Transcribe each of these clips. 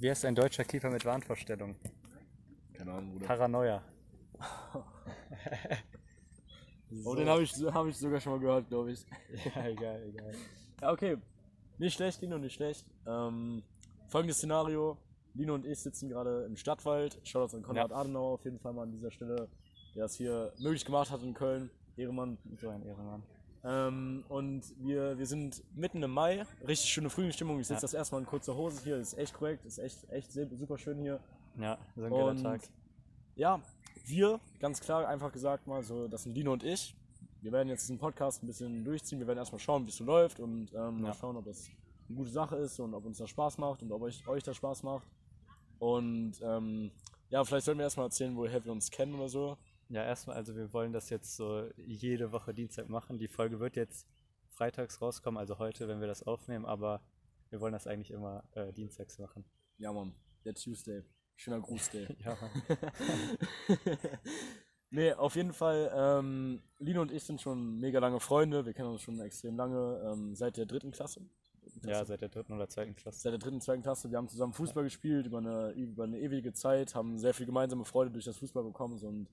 Wie heißt ein deutscher Keeper mit Wahnvorstellung? Keine Ahnung, Bruder. Paranoia. Oh, den habe ich, hab ich sogar schon mal gehört, glaube ich. Ja, egal, egal. Ja, okay. Nicht schlecht, Lino, nicht schlecht. Ähm, folgendes Szenario. Lino und ich sitzen gerade im Stadtwald. Schaut an Konrad Adenauer auf jeden Fall mal an dieser Stelle, der es hier möglich gemacht hat in Köln. Ehrenmann. So ein Ehrenmann. Ähm, und wir, wir sind mitten im Mai. Richtig schöne Frühlingsstimmung. Ich sitze Ja. das erste Mal in kurzer Hose hier. Ist echt korrekt. Ist echt, echt super schön hier. Ja, so ein geiler Tag. ja, wir, ganz klar, einfach gesagt mal, so, das sind Lino und ich. Wir werden jetzt diesen Podcast ein bisschen durchziehen. Wir werden erstmal schauen, wie es so läuft und ähm, mal Ja. schauen, ob das eine gute Sache ist und ob uns das Spaß macht und ob euch, euch das Spaß macht. Und ähm, ja, vielleicht sollten wir erstmal erzählen, woher wir uns kennen oder so. Ja, erstmal, also wir wollen das jetzt so jede Woche Dienstag machen. Die Folge wird jetzt freitags rauskommen, also heute, wenn wir das aufnehmen, aber wir wollen das eigentlich immer äh, dienstags machen. Ja, Mann, der Tuesday. Schöner Grußday. Ja, nee, auf jeden Fall, ähm, Lino und ich sind schon mega lange Freunde. Wir kennen uns schon extrem lange, ähm, seit der dritten Klasse. ja seit der dritten oder zweiten Klasse. seit der dritten, zweiten Klasse. Wir haben zusammen Fußball gespielt über eine, über eine ewige Zeit, haben sehr viel gemeinsame Freude durch das Fußball bekommen und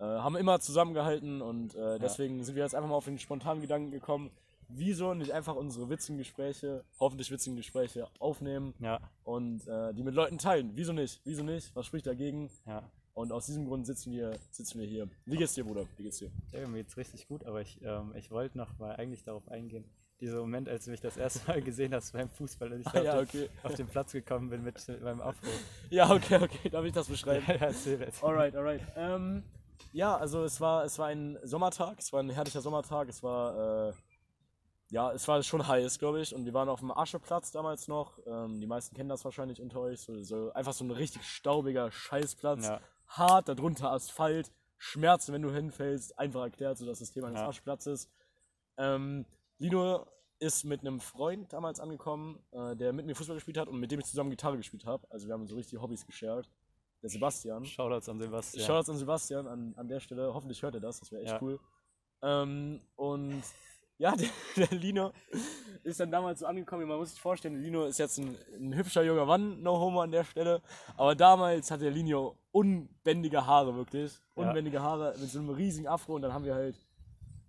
äh, haben immer zusammengehalten und äh, deswegen sind wir jetzt einfach mal auf den spontanen Gedanken gekommen, wieso nicht einfach unsere witzigen Gespräche, hoffentlich witzigen Gespräche aufnehmen Ja, und äh, die mit Leuten teilen. Wieso nicht? Wieso nicht? Was spricht dagegen? ja. Und aus diesem Grund sitzen wir, sitzen wir hier. Wie geht's dir, Bruder? Wie geht's dir? Ja, mir geht's richtig gut, aber ich, ähm, ich wollte noch mal eigentlich darauf eingehen. Dieser Moment, als du mich das erste Mal gesehen hast beim Fußball und ich Ah, ja, auf, okay. den, auf den Platz gekommen bin mit meinem Afro. Ja, okay, okay. Darf ich das beschreiben? ja, erzähl das. Alright, alright. Ähm, ja, also es war, es war ein Sommertag, es war ein herrlicher Sommertag, es war, äh, ja, es war schon heiß, glaube ich, und wir waren auf dem Ascheplatz damals noch. Ähm, die meisten kennen das wahrscheinlich unter euch, so, so einfach so ein richtig staubiger Scheißplatz, Ja. hart, darunter Asphalt, Schmerzen, wenn du hinfällst, einfach erklärt, so dass das Thema eines Ja. Aschplatzes. Ähm, Lino ist mit einem Freund damals angekommen, äh, der mit mir Fußball gespielt hat und mit dem ich zusammen Gitarre gespielt habe. Also wir haben so richtig Hobbys geshared. Der Sebastian. Shoutouts an Sebastian. Shoutouts an Sebastian an, an der Stelle. Hoffentlich hört er das, das wäre echt Ja. cool. Ähm, und ja, der, der Lino ist dann damals so angekommen. Man muss sich vorstellen, Lino ist jetzt ein, ein hübscher junger Mann, no homo an der Stelle. Aber damals hatte der Lino unbändige Haare, wirklich. Ja. Unbändige Haare mit so einem riesigen Afro. Und dann haben wir halt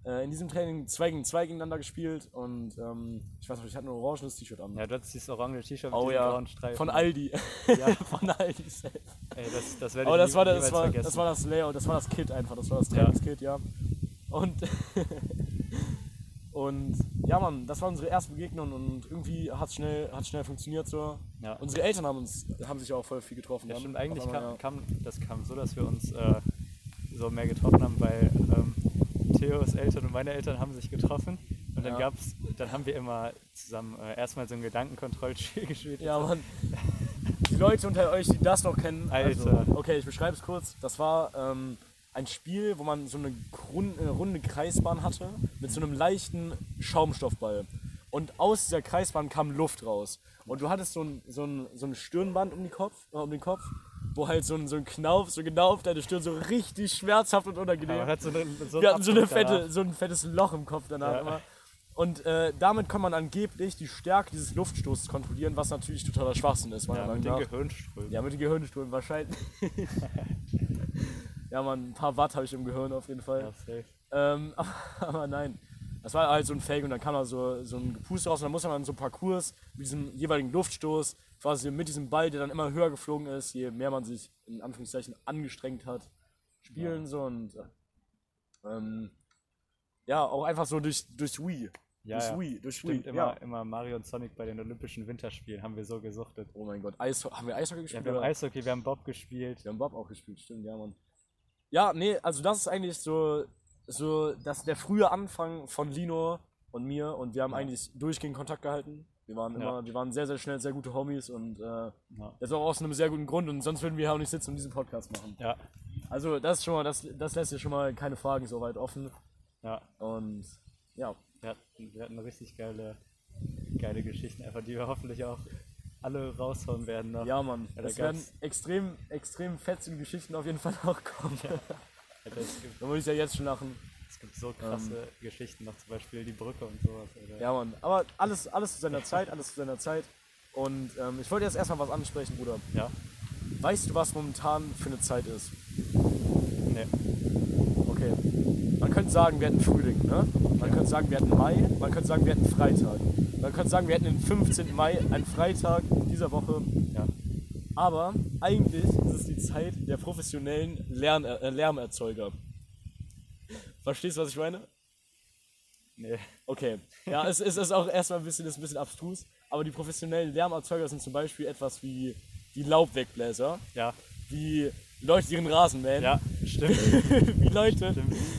äh, in diesem Training zwei gegen zwei gegeneinander gespielt. Und ähm, ich weiß noch, ich hatte ein orangenes T-Shirt an. Ja, du hattest dieses orange T-Shirt mit Oh diesem ja, blauen Streifen. von Aldi. Ja. von Aldi selbst. Ey, das, das werde ich Aber das nie- war, das, war, vergessen. das war das Layout, das war das Kit einfach, das war das Ja. Trainingskit, ja. Und, und ja, Mann, das war unsere erste Begegnung und irgendwie hat es schnell, hat's schnell funktioniert so. Ja. Unsere Eltern haben uns, haben sich auch voll viel getroffen. Ja, dann. stimmt, eigentlich kam, kam, das kam so, dass wir uns äh, so mehr getroffen haben, weil ähm, Theos Eltern und meine Eltern haben sich getroffen und dann Ja. gab's, dann haben wir immer zusammen äh, erstmal so ein Gedankenkontrollspiel gespielt. Ja, Mann. Die Leute unter euch, die das noch kennen, also, Alter. okay, ich beschreibe es kurz. Das war ähm, ein Spiel, wo man so eine, Grund, eine runde Kreisbahn hatte mit so einem leichten Schaumstoffball. Und aus dieser Kreisbahn kam Luft raus. Und du hattest so ein, so ein, so ein Stirnband um, Kopf, äh, um den Kopf, wo halt so ein, so ein Knauf, so genau auf deine Stirn, so richtig schmerzhaft und unangenehm. Hat so eine, so einen Wir hatten so, eine fette, danach. so ein fettes Loch im Kopf danach Ja. immer. Und äh, damit kann man angeblich die Stärke dieses Luftstoßes kontrollieren, was natürlich totaler Schwachsinn ist, Ja, mit den. Gehirnströmen. Ja, mit den Gehirnströmen wahrscheinlich. ja, man, ein paar Watt habe ich im Gehirn auf jeden Fall. Ja. Ähm, aber, aber nein, das war halt so ein Fake und dann kam da so, so ein Gepust raus und dann musste man so Parcours mit diesem jeweiligen Luftstoß, quasi mit diesem Ball, der dann immer höher geflogen ist, je mehr man sich in Anführungszeichen angestrengt hat, spielen so und ähm, ja, auch einfach so durch, durch Wii. Ja, durch ja. Wii, durch Stimmt, Wii, immer, ja. immer Mario und Sonic bei den Olympischen Winterspielen haben wir so gesuchtet. Oh mein Gott, Eis, haben wir Eishockey Ja, gespielt? wir haben? Eishockey, wir haben Bob gespielt. Wir haben Bob auch gespielt, stimmt, ja, Mann. Ja, nee, also das ist eigentlich so, so das, der frühe Anfang von Lino und mir und wir haben eigentlich durchgehend Kontakt gehalten. Wir waren immer, Ja. wir waren sehr, sehr schnell sehr gute Homies und äh, Ja. das ist auch aus einem sehr guten Grund und sonst würden wir ja auch nicht sitzen und diesen Podcast machen. Ja, Also das ist schon mal, das, das lässt ja schon mal keine Fragen so weit offen ja. und ja. Wir hatten, wir hatten richtig geile, geile Geschichten, einfach die wir hoffentlich auch alle raushauen werden noch. Ja, Mann, Ja, es werden extrem, extrem fetzige Geschichten auf jeden Fall auch kommen. Gibt, da muss ich ja jetzt schon lachen. Es gibt so krasse Geschichten, noch zum Beispiel die Brücke und sowas. Alter. Ja, Mann. Aber alles, alles zu seiner Zeit, alles zu seiner Zeit. Und ähm, ich wollte jetzt erstmal was ansprechen, Bruder. Ja? Weißt du, was momentan für eine Zeit ist? Nee. Okay. Man könnte sagen, wir hätten Frühling, ne? Man könnte sagen, wir hätten Mai. Man könnte sagen, wir hätten Freitag. Man könnte sagen, wir hätten den 15. Mai, einen Freitag in dieser Woche. Ja. Aber eigentlich ist es die Zeit der professionellen Lern äh, Lärmerzeuger. Verstehst du, was ich meine? Nee. Okay. Ja, es, es ist auch erstmal ein bisschen, ist ein bisschen abstrus. Aber die professionellen Lärmerzeuger sind zum Beispiel etwas wie die Laubwegbläser, Ja. wie Leute, die ihren Rasen mähen. Ja, stimmt. wie Leute,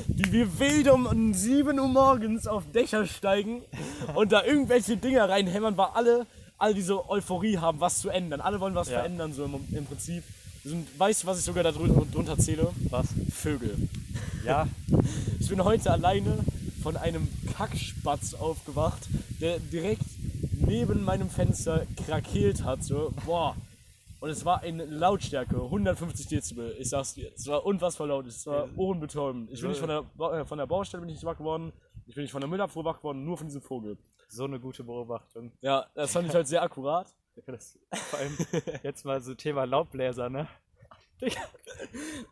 die wie wild um 7 Uhr morgens auf Dächer steigen und da irgendwelche Dinger reinhämmern, weil alle, alle diese Euphorie haben, was zu ändern. Alle wollen was Ja. verändern, so im, im Prinzip. Sind, weißt du, was ich sogar da drun- drunter zähle? Was? Vögel. Ja. Ich bin heute alleine von einem Kackspatz aufgewacht, der direkt neben meinem Fenster krakeelt hat. So, boah. Und es war eine Lautstärke, 150 Dezibel. Ich sag's dir, es war unfassbar laut, es war ohrenbetäubend. Ich bin nicht von der, äh, von der Baustelle bin ich nicht wach geworden, ich bin nicht von der Müllabfuhr wach geworden, nur von diesem Vogel. So eine gute Beobachtung. Ja, das fand ich halt sehr akkurat. Das, vor allem jetzt mal so Thema Laubbläser, ne? Digga,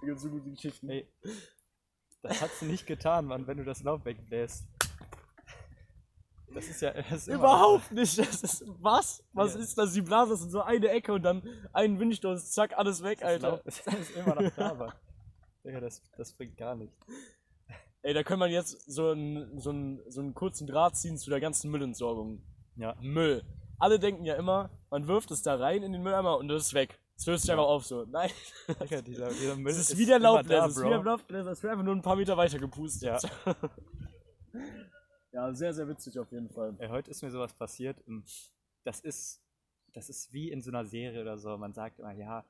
Da gibt's so gute Geschichten. ey, das hast du nicht getan, Mann, wenn du das Laub wegbläst. Das ist ja das ist immer- Überhaupt nicht. Das ist was? Was Ja. ist das? Die Blase ist in so eine Ecke und dann ein Windstoß, zack, alles weg, Das Alter. Laub ist, ist immer noch da, aber. Digga, das, das bringt gar nichts. Ey, da können wir jetzt so einen, so, einen, so einen kurzen Draht ziehen zu der ganzen Müllentsorgung. Ja. Müll. Alle denken ja immer, man wirft es da rein in den Mülleimer und es ist weg. Es löst sich Ja. einfach auf so. Nein, Digga, dieser, dieser Müll es ist wie der Laubbläser. da, Es ist wie der. Laubbläser. Es wird einfach nur ein paar Meter weiter gepustet. Ja. ja, sehr, sehr witzig auf jeden Fall. Ey, heute ist mir sowas passiert. ähm, Das ist, das ist wie in so einer Serie oder so. Man sagt immer, ja,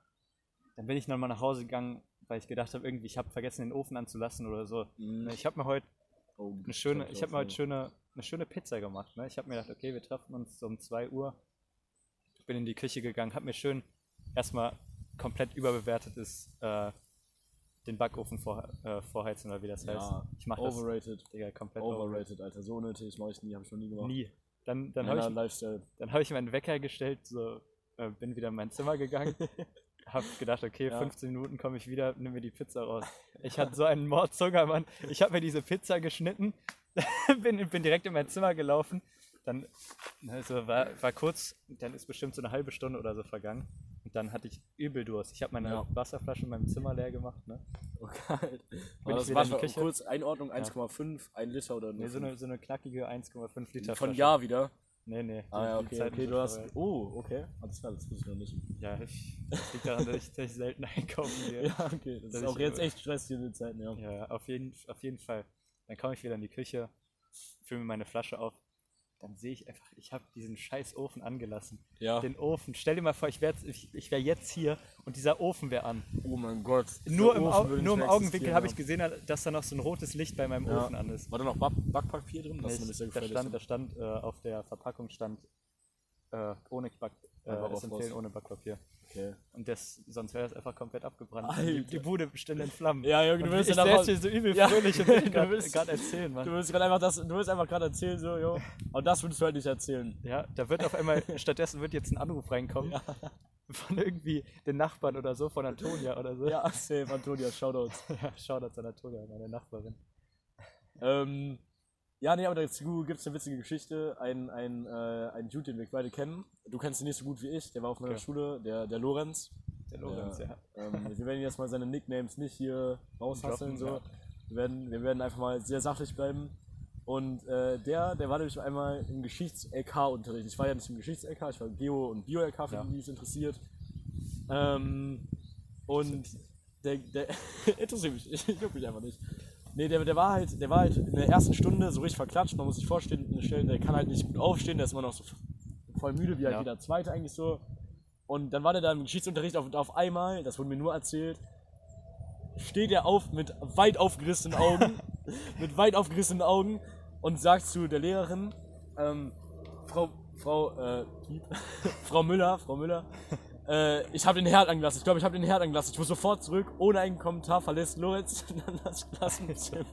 dann bin ich nochmal nach Hause gegangen, weil ich gedacht habe, irgendwie, ich habe vergessen, den Ofen anzulassen oder so. Mhm. Ich habe mir heute Oh, eine schöne, ich habe mir heute schöne, eine schöne Pizza gemacht. Ne? Ich habe mir gedacht, okay, wir treffen uns um 2 Uhr. Ich bin in die Küche gegangen, habe mir schön erstmal komplett überbewertetes äh, den Backofen vor, äh, vorheizen oder wie das heißt. Ja, ich mache das, overrated. Digga, komplett overrated. Overrated, Alter. So nötig mache ich nie, habe ich noch nie gemacht. Nie. Dann, dann habe ich, Lifestyle. dann hab ich meinen Wecker gestellt, so, äh, bin wieder in mein Zimmer gegangen, hab gedacht, okay, Ja. 15 Minuten komme ich wieder, nimm mir die Pizza raus. Ich hatte so einen Mordshunger, Mann. Ich habe mir diese Pizza geschnitten, bin, bin direkt in mein Zimmer gelaufen. Dann also war, war kurz, dann ist bestimmt so eine halbe Stunde oder so vergangen. Und dann hatte ich übel Durst. Ich habe meine Ja. Wasserflasche in meinem Zimmer leer gemacht. Ne? Okay. Bin War ich das war kurz Einordnung 1,5, 1 Liter oder Nee, so, eine, so eine knackige 1,5 Liter Von Flasche. Jahr wieder. Nee, nee. Ah ja, okay, okay, du hast. Oh, okay. Alles klar, das wusste ich noch nicht. Ja, ich, das liegt daran, dass ich, dass ich selten einkaufen gehe. Ja, okay. Das Dass ist auch jetzt echt stressig in den Zeiten, ja. Ja, auf jeden, auf jeden Fall. Dann komme ich wieder in die Küche, fülle mir meine Flasche auf. Dann sehe ich einfach, ich habe diesen scheiß Ofen angelassen. Ja. Den Ofen. Stell dir mal vor, ich wäre ich, ich wär jetzt hier und dieser Ofen wäre an. Oh mein Gott. Nur im, Au nur im Augenwinkel habe ich gesehen, dass da noch so ein rotes Licht bei meinem Ja. Ofen an ist. War da noch Back Backpapier drin? Das ist nämlich sehr da gefährlich. stand, da stand äh, auf der Verpackung stand äh, ohne Back, äh, es empfehlen ohne Backpapier. okay. Und das, sonst wäre das einfach komplett abgebrannt. Die, die Bude stände in Flammen. Ja, Junge, du Und willst ich ja hier so übel Ja, fröhlich und will gerade erzählen, Mann. Du willst gerade einfach das, du willst einfach gerade erzählen, so, jo. Aber das würdest du halt nicht erzählen. Ja, da wird auf einmal, stattdessen wird jetzt ein Anruf reinkommen von irgendwie den Nachbarn oder so, von Antonia oder so. Ja, safe, Antonia, Shoutouts. ja Shoutouts an Antonia, meine Nachbarin. ähm, ja, nee, aber dazu gibt es eine witzige Geschichte. Ein, ein, äh, ein Dude, den wir beide kennen. Du kennst ihn nicht so gut wie ich, der war auf meiner Okay. Schule, der, der Lorenz. Der Lorenz, ja. Ähm, wir werden jetzt mal seine Nicknames nicht hier raushasseln. So. ja. Wir, werden, wir werden einfach mal sehr sachlich bleiben. Und äh, der, der war nämlich einmal im Geschichts-LK-Unterricht. Ich war ja nicht im Geschichts-LK, ich war im Geo- und Bio-LK, für Ja. die, die es interessiert. Ähm, und der, der interessiert mich, ich juck mich einfach nicht. Nee, der, der war halt, der war halt in der ersten Stunde so richtig verklatscht. Man muss sich vorstellen, stellen, der kann halt nicht gut aufstehen, der ist immer noch so voll müde, wie halt Ja. jeder Zweite eigentlich so. Und dann war der da im Geschichtsunterricht auf, auf einmal, das wurde mir nur erzählt, steht er auf mit weit aufgerissenen Augen, mit weit aufgerissenen Augen und sagt zu der Lehrerin, ähm, Frau, Frau, äh, Frau Müller, Frau Müller, äh, ich habe den Herd angelassen. Ich glaube, ich habe den Herd angelassen. Ich muss sofort zurück, ohne einen Kommentar verlässt Lorenz dann das Klassenzimmer.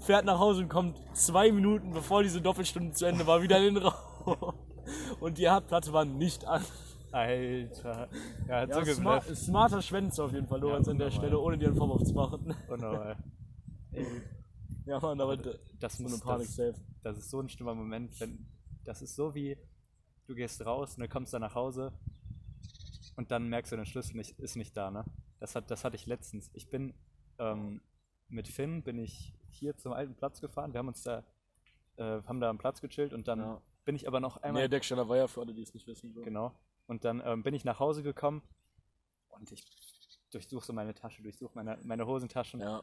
Fährt nach Hause und kommt zwei Minuten, bevor diese Doppelstunde zu Ende war, wieder in den Raum. und die Herdplatte war nicht an. Alter. Ja, hat Ja, so smart, smarter Schwänzer auf jeden Fall, Lorenz, an der. Stelle, ohne dir einen Vorwurf zu machen. Ey, Ja, Mann, aber d- das so eine muss Panik das, safe. das ist so ein schlimmer Moment, wenn das ist so wie du gehst raus und dann kommst dann nach Hause und dann merkst du, dein Schlüssel nicht, ist nicht da, ne? Das hat das hatte ich letztens. Ich bin ähm, mit Finn bin ich hier zum alten Platz gefahren. Wir haben uns da äh, haben da am Platz gechillt und dann Ja. bin ich aber noch einmal Nee, Decksteiner war ja für alle, die es nicht wissen. So. Genau. Und dann ähm, bin ich nach Hause gekommen und ich durchsuche so meine Tasche, durchsuche meine, meine Hosentaschen Ja.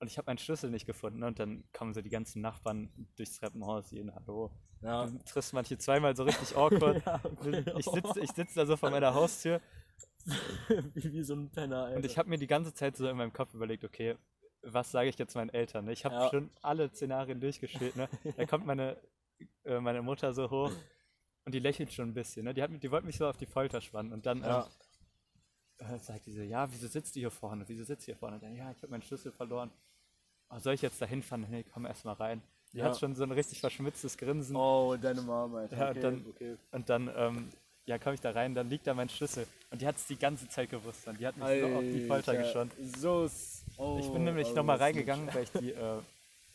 und ich habe meinen Schlüssel nicht gefunden. Und dann kommen so die ganzen Nachbarn durchs Treppenhaus, jeden Hallo. Ja. Du triffst manche zweimal so richtig awkward. Ja, okay. Ich sitze ich sitz da so vor meiner Haustür wie, wie so ein Penner, Alter. und ich habe mir die ganze Zeit so in meinem Kopf überlegt, okay, was sage ich jetzt meinen Eltern? ne? Ich habe Ja. schon alle Szenarien durchgespielt. Ne? Da kommt meine, äh, meine Mutter so hoch und die lächelt schon ein bisschen. Ne? Die, hat, die wollte mich so auf die Folter spannen. Und dann Ja. ähm, äh, sagt die so, ja, wieso sitzt du hier vorne? Wieso sitzt du hier vorne? Und dann, ja, ich habe meinen Schlüssel verloren. Oh, soll ich jetzt da hinfahren? Nee, komm erst mal rein. Die Ja. hat schon so ein richtig verschmitztes Grinsen. Oh, deine Mama, Alter. Ja, okay, und dann- okay. Und dann, ähm, ja, komme ich da rein, dann liegt da mein Schlüssel. Und die hat es die ganze Zeit gewusst. Und die hat mich so auf die Folter Alter, geschossen. So oh, Ich bin nämlich oh, nochmal das reingegangen, weil ich die, äh,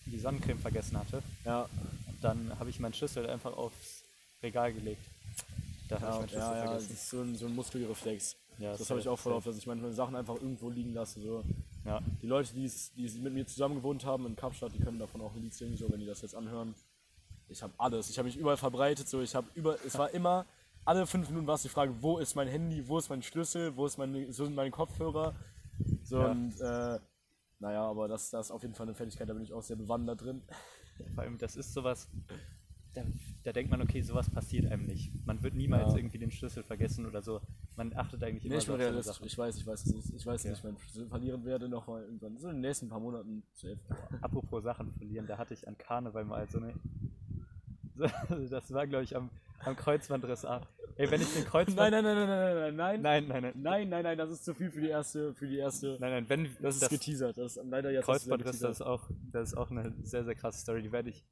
die Sonnencreme vergessen hatte. Ja, Und dann habe ich meinen Schlüssel einfach aufs Regal gelegt. Da habe ich ja, meinen Schlüssel ja, ja, das vergessen. ist so ein, so ein Muskelreflex. Ja, das safe, habe ich auch voll oft, dass ich manchmal Sachen einfach irgendwo liegen lasse. So. Ja, Die Leute, die es- die mit mir zusammen gewohnt haben in Kapstadt, die können davon auch ein Lied singen, so, wenn die das jetzt anhören. Ich habe alles. Ich habe mich überall verbreitet. So, ich habe über. Es war immer alle fünf Minuten war es die Frage, wo ist mein Handy, wo ist mein Schlüssel, wo ist meine, so sind meine Kopfhörer. So Ja. und äh, naja, aber das, das ist auf jeden Fall eine Fertigkeit, da bin ich auch sehr bewandert drin. vor allem, das ist sowas, da, da denkt man, okay, sowas passiert einem nicht. Man wird niemals Ja. irgendwie den Schlüssel vergessen oder so. Man achtet eigentlich immer Nee, ich bin realistisch. Ich weiß, ich weiß, es ist- ich weiß, Okay. dass ich meinen Schlüssel verlieren werde, nochmal irgendwann. So in den nächsten paar Monaten. Safe. Apropos Sachen verlieren, da hatte ich an Karneval mal so eine. Das war, glaube ich, am, am Kreuzbandriss A. Ey, wenn ich den Kreuzband. Nein, nein, nein, nein, nein, nein, nein. nein, nein, nein. Nein, nein, nein, das ist zu viel für die erste, für die erste. Nein, nein, wenn Das ist geteasert. Das ist leider jetzt. Kreuzbandriss, das ist auch, das ist auch eine sehr, sehr krasse Story. Die werde ich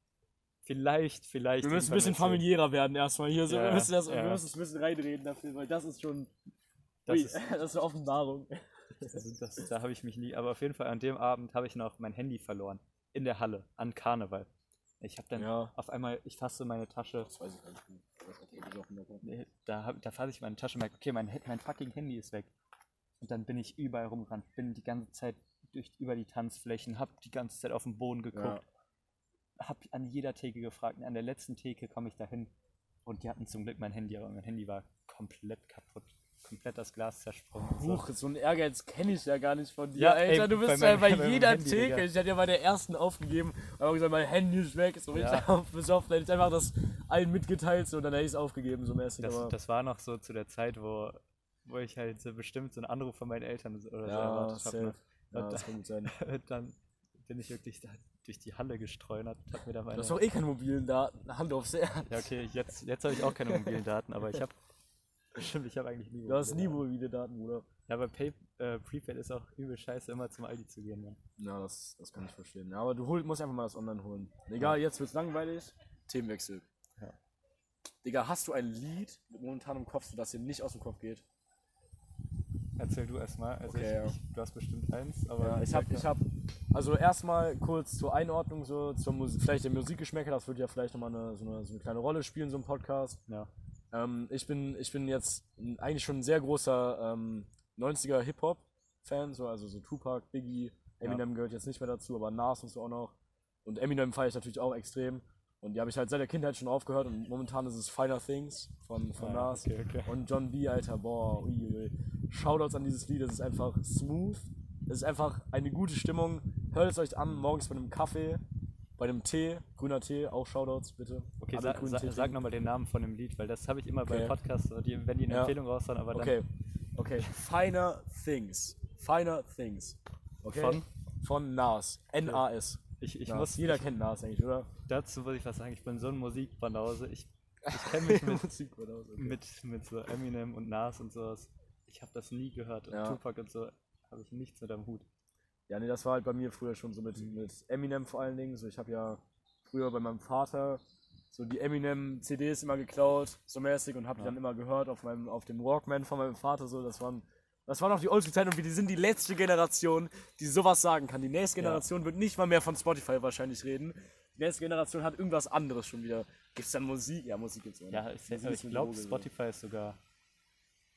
vielleicht, vielleicht. Wir müssen ein bisschen familiärer werden erstmal hier. So. Ja, wir, müssen das, ja. wir müssen es ein bisschen reinreden dafür, weil das ist schon. Das ui, ist, das ist eine Offenbarung. also das, da habe ich mich nie. Aber auf jeden Fall an dem Abend habe ich noch mein Handy verloren. In der Halle, an Karneval. Ich habe dann Ja. auf einmal, ich fasse meine Tasche. Das weiß ich gar nicht. Das hat da, hab- da fasse ich meine Tasche und merke, okay, mein, mein fucking Handy ist weg. Und dann bin ich überall rumgerannt, bin die ganze Zeit durch, über die Tanzflächen, hab die ganze Zeit auf den Boden geguckt, hab an jeder Theke gefragt. An der letzten Theke komme ich dahin und die hatten zum Glück mein Handy, aber mein Handy war komplett kaputt. Komplett das Glas zersprungen. und So. Huch, so ein Ehrgeiz kenne ich ja gar nicht von dir. Ja, Alter, ey, du bei bist ja bei bei meinem jeder Handy, Theke. Digga. Ich hatte ja bei der ersten aufgegeben, aber gesagt, mein Handy ist weg. So richtig Ja. auf besoffen. Hätte ich einfach das allen mitgeteilt so, und dann hätte ich es aufgegeben, so mäßig. Das, das war noch so zu der Zeit, wo, wo ich halt so bestimmt so einen Anruf von meinen Eltern so- oder so ja, erwartet habe. safe. Ja, das kann gut sein. dann bin ich wirklich da durch die Halle gestreunert und hab mir da meine. Du hast doch eh keine mobilen Daten. Hand aufs Herz. Ja, okay, jetzt, jetzt habe ich auch keine mobilen Daten, aber ich habe. Stimmt, ich habe eigentlich nie. Du hast nie mobile Daten. Bruder. Ja, aber Pay, äh, Prepaid ist auch übel scheiße, immer zum Aldi zu gehen, Mann. Ja, das, das kann ich verstehen. Ja, aber du hol, musst einfach mal das online holen. Egal, jetzt wird's langweilig. Themenwechsel. Ja. Digga, hast du ein Lied momentan im Kopf, das dir nicht aus dem Kopf geht? Erzähl du erstmal. Also Okay, ich, ja. ich, du hast bestimmt eins, aber. Ja, ich hab, ich hab, also erstmal kurz zur Einordnung, so zur Musik, vielleicht der Musikgeschmäcker, das wird ja vielleicht nochmal eine, so, eine, so eine kleine Rolle spielen, so ein Podcast. Ja. Ähm, ich, bin, ich bin jetzt eigentlich schon ein sehr großer ähm, 90er Hip-Hop-Fan, so, also so Tupac, Biggie, Eminem gehört jetzt nicht mehr dazu, aber Nas und so auch noch. Und Eminem feiere ich natürlich auch extrem. Und die habe ich halt seit der Kindheit schon aufgehört und momentan ist es Finer Things von, von Ah, Nas. okay, okay. Und John B, Alter, boah, uiuiui. Shoutouts an dieses Lied, es ist einfach smooth. Es ist einfach eine gute Stimmung. Hört es euch an, morgens bei einem Kaffee, bei einem Tee, grüner Tee, auch Shoutouts bitte. Okay, sa sa Tee sag nochmal den Namen von dem Lied, weil das habe ich immer bei Okay. Podcasts, so, die, wenn die eine Ja. Empfehlung raushauen, aber dann. Okay, okay. Finer Things. Finer Things. Okay? Von? Von Nas. N-A-S. Ich, ich Nas. muss. Jeder kennt Nas eigentlich, oder? Dazu muss ich was sagen, ich bin so ein Musikbanause. Ich, ich kenne mich mit, so. mit, mit so Eminem und Nas und sowas. Ich habe das nie gehört. Und Ja. Tupac und so habe ich nichts mit am Hut. Ja, nee, das war halt bei mir früher schon so mit, mit Eminem vor allen Dingen. So, ich habe ja früher bei meinem Vater so die Eminem CDs immer geklaut, so mäßig und habe die dann immer gehört auf meinem auf dem Walkman von meinem Vater so, das waren das waren noch die Oldschool-Zeiten und wir sind die letzte Generation, die sowas sagen kann. Die nächste Generation wird nicht mal mehr von Spotify wahrscheinlich reden. Die nächste Generation hat irgendwas anderes schon wieder. Gibt es dann Musik? Ja, Musik gibt's auch. Ja, ich, ich glaube. Spotify ist sogar.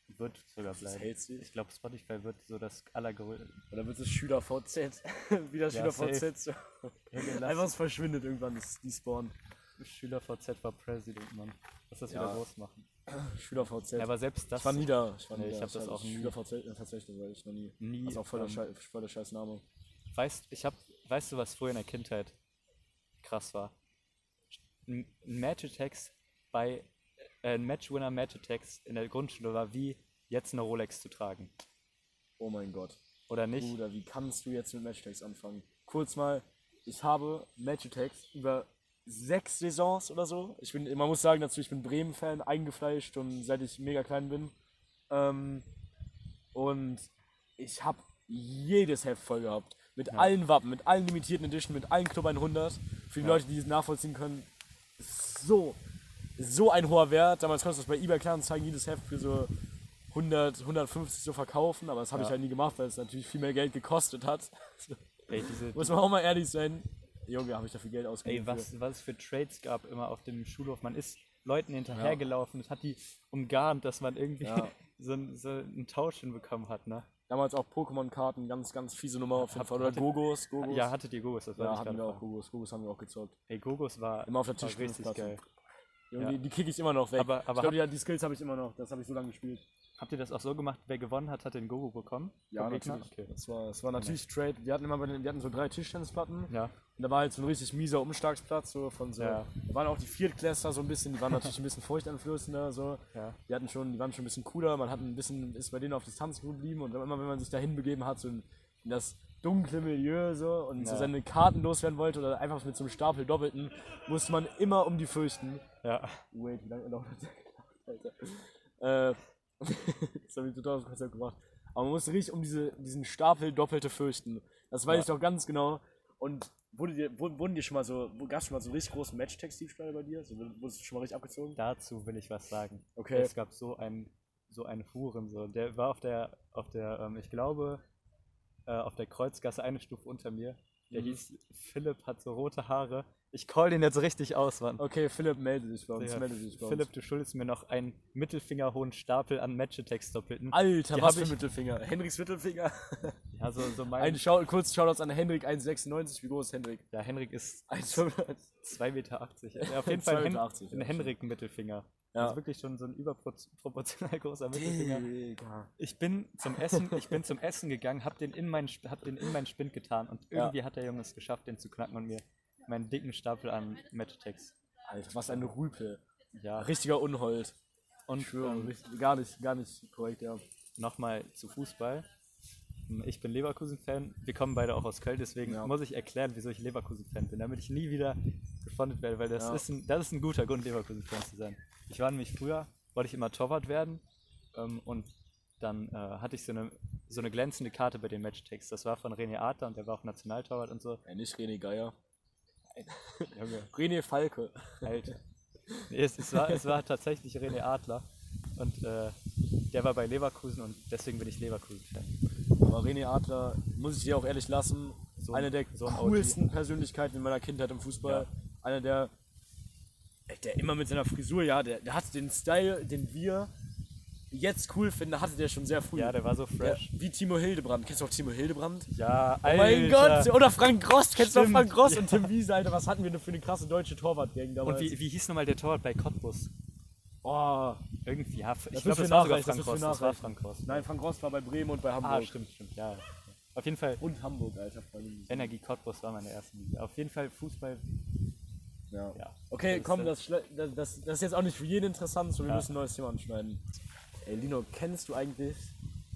Wird sogar bleiben. Ich glaube, Spotify wird so das allergrößte. Oder wird es Schüler VZ? wieder Schüler VZ. So. Einfach es verschwindet irgendwann, das, die Spawn. Schüler VZ war President, Mann. Lass das Ja. wieder groß machen. Schüler VZ. Ja, aber selbst das ich war nie da. Ich war Nee, nie ich da. hab das auch nie. Schüler VZ äh, tatsächlich, weil ich noch nie. nie. Das ist auch voll der, ähm, Schei voll der scheiß Name. weißt, ich hab, weißt du, was früher in der Kindheit krass war? Ein ein Match-Text bei äh, ein Matchwinner Match-Text in der Grundschule war wie jetzt eine Rolex zu tragen. Oh mein Gott. Oder nicht? Bruder, wie kannst du jetzt mit Matchtags anfangen? Kurz mal, ich habe Matchtags über sechs Saisons oder so. Ich bin, man muss sagen dazu, ich bin Bremen-Fan, eingefleischt und seit ich mega klein bin. Ähm, und ich habe jedes Heft voll gehabt. Mit allen Wappen, mit allen limitierten Edition, mit allen Club 100. Für die Ja. Leute, die es nachvollziehen können, so, so ein hoher Wert. Damals konntest du das bei eBay Kleinanzeigen jedes Heft für so 100, 150 so verkaufen, aber das habe ich Ja. halt nie gemacht, weil es natürlich viel mehr Geld gekostet hat. Ey, diese, Muss man auch mal ehrlich sein. Junge, habe ich dafür Geld ausgegeben. Ey, was, was es für Trades gab immer auf dem Schulhof. Man ist Leuten hinterhergelaufen, das hat die umgarnt, dass man irgendwie Ja. so, ein, so einen Tausch hinbekommen hat, ne? Damals auch Pokémon-Karten, ganz, ganz fiese Nummer auf jeden Fall. Oder Gogos, Gogos. Ja, hattet ihr Gogos, das war ja hatten wir auch Gogos. Gogos haben wir auch gezockt. Ey, Gogos war, Immer auf der war richtig geil. Junge, Ja. Die, die kick ich immer noch weg. Aber- aber ich glaube, die, die Skills habe ich immer noch. Das habe ich so lange gespielt. Habt ihr das auch so gemacht, wer gewonnen hat, hat den Gogo bekommen? Ja, natürlich. Okay. Das war, das war natürlich Trade. Wir hatten immer bei den, wir hatten so drei Tischtennisplatten. Ja, Und da war halt so ein richtig mieser Umschlagsplatz, so von so. Ja. Da waren auch die Viertklässler so ein bisschen, die waren natürlich ein bisschen furchteinflößender, so. ja. Die hatten schon, die waren schon ein bisschen cooler, man hat ein bisschen, ist bei denen auf Distanz geblieben und immer wenn man sich dahin begeben hat, so in, in das dunkle Milieu so und so Ja. seine Karten loswerden wollte oder einfach mit so einem Stapel Doppelten, musste man immer um die fürchten. Ja, Wait, wie lange dauert das Alter? Äh, das habe ich total dem Konzept gemacht. Aber man musste richtig um diese, diesen Stapel Doppelte fürchten. Das weiß Ja. ich doch ganz genau. Und wurde dir, wurden, dir schon mal so, gab es schon mal so richtig großen Match-Textilspiele bei dir? So, wurdest du schon mal richtig abgezogen? dazu will ich was sagen. Okay. Es gab so einen, so einen Huren, so. Der war auf der, auf der, ähm, ich glaube, äh, auf der Kreuzgasse eine Stufe unter mir. Der Mhm. hieß Philipp, hat so rote Haare. Ich call den jetzt richtig aus, Mann. Okay, Philipp, melde dich bei uns. Digga, Melde dich bei Philipp, uns. du schuldest mir noch einen mittelfingerhohen Stapel an Matchetext-Doppelten. Alter, Die was für ich- Mittelfinger? Henriks Mittelfinger? Ja, so, so mein. Ein Schau kurz Shoutouts an Henrik 1,96. Wie groß ist Henrik? ja, Henrik ist 1,85. 2,80 Meter. Ja, auf jeden Fall ein, 2,80 Hen ein ja, Henrik-Mittelfinger. Ja. Das ist wirklich schon so ein überproportional großer Mittelfinger. Digga. Ich bin zum Essen, ich bin zum Essen gegangen, hab den in meinen, hab den in meinen Spind getan und Ja. irgendwie hat der Junge es geschafft, den zu knacken und mir meinen dicken Stapel an Matchtext. Alter, was eine Rüpel. Ja, Richtiger Unhold. und schwöre, ähm, gar nicht, gar nicht korrekt, ja. nochmal zu Fußball. Ich bin Leverkusen-Fan, wir kommen beide auch aus Köln, deswegen Ja. muss ich erklären, wieso ich Leverkusen-Fan bin, damit ich nie wieder gefundet werde, weil das, Ja. ist, ein, das ist ein guter Grund, Leverkusen-Fan zu sein. Ich war nämlich früher, wollte ich immer Torwart werden ähm, und dann äh, hatte ich so eine, so eine glänzende Karte bei den Matchtext. Das war von René Adler und der war auch Nationaltorwart und so. ja nicht René Geier. René Falke. Alter. Nee, es, es, war, es war tatsächlich René Adler und äh, der war bei Leverkusen und deswegen bin ich Leverkusen-Fan. Aber René Adler, muss ich dir auch ehrlich lassen, So ein- eine der so ein coolsten Persönlichkeiten in meiner Kindheit im Fußball. Ja. Einer der, der immer mit seiner Frisur, ja, der, der hatte den Style, den wir jetzt cool finden, hatte der schon sehr früh. Ja, der war so Der- fresh. wie Timo Hildebrand. Kennst du auch Timo Hildebrand? Ja, Oh mein Gott! Oder Frank Gross. Kennst du auch Stimmt. Frank Gross Ja. und Tim Wiese, Alter? Was hatten wir denn für eine krasse deutsche Torwartgang damals? Und wie, wie hieß nochmal der Torwart bei Cottbus? Oh, Irgendwie, ja, ich glaube, das war sogar Frank du Das war. Frank Cross. nein, Frank Gross war bei Bremen und bei Hamburg. Ah, stimmt, stimmt, ja. Auf jeden Fall, Und Hamburg, Alter. Energie Cottbus war meine erste Liga. Auf jeden Fall Fußball, Ja. ja. Okay, Das komm, das, das, das, das ist jetzt auch nicht für jeden interessant, so wir Ja. müssen ein neues Thema anschneiden. Ey, Lino, kennst du eigentlich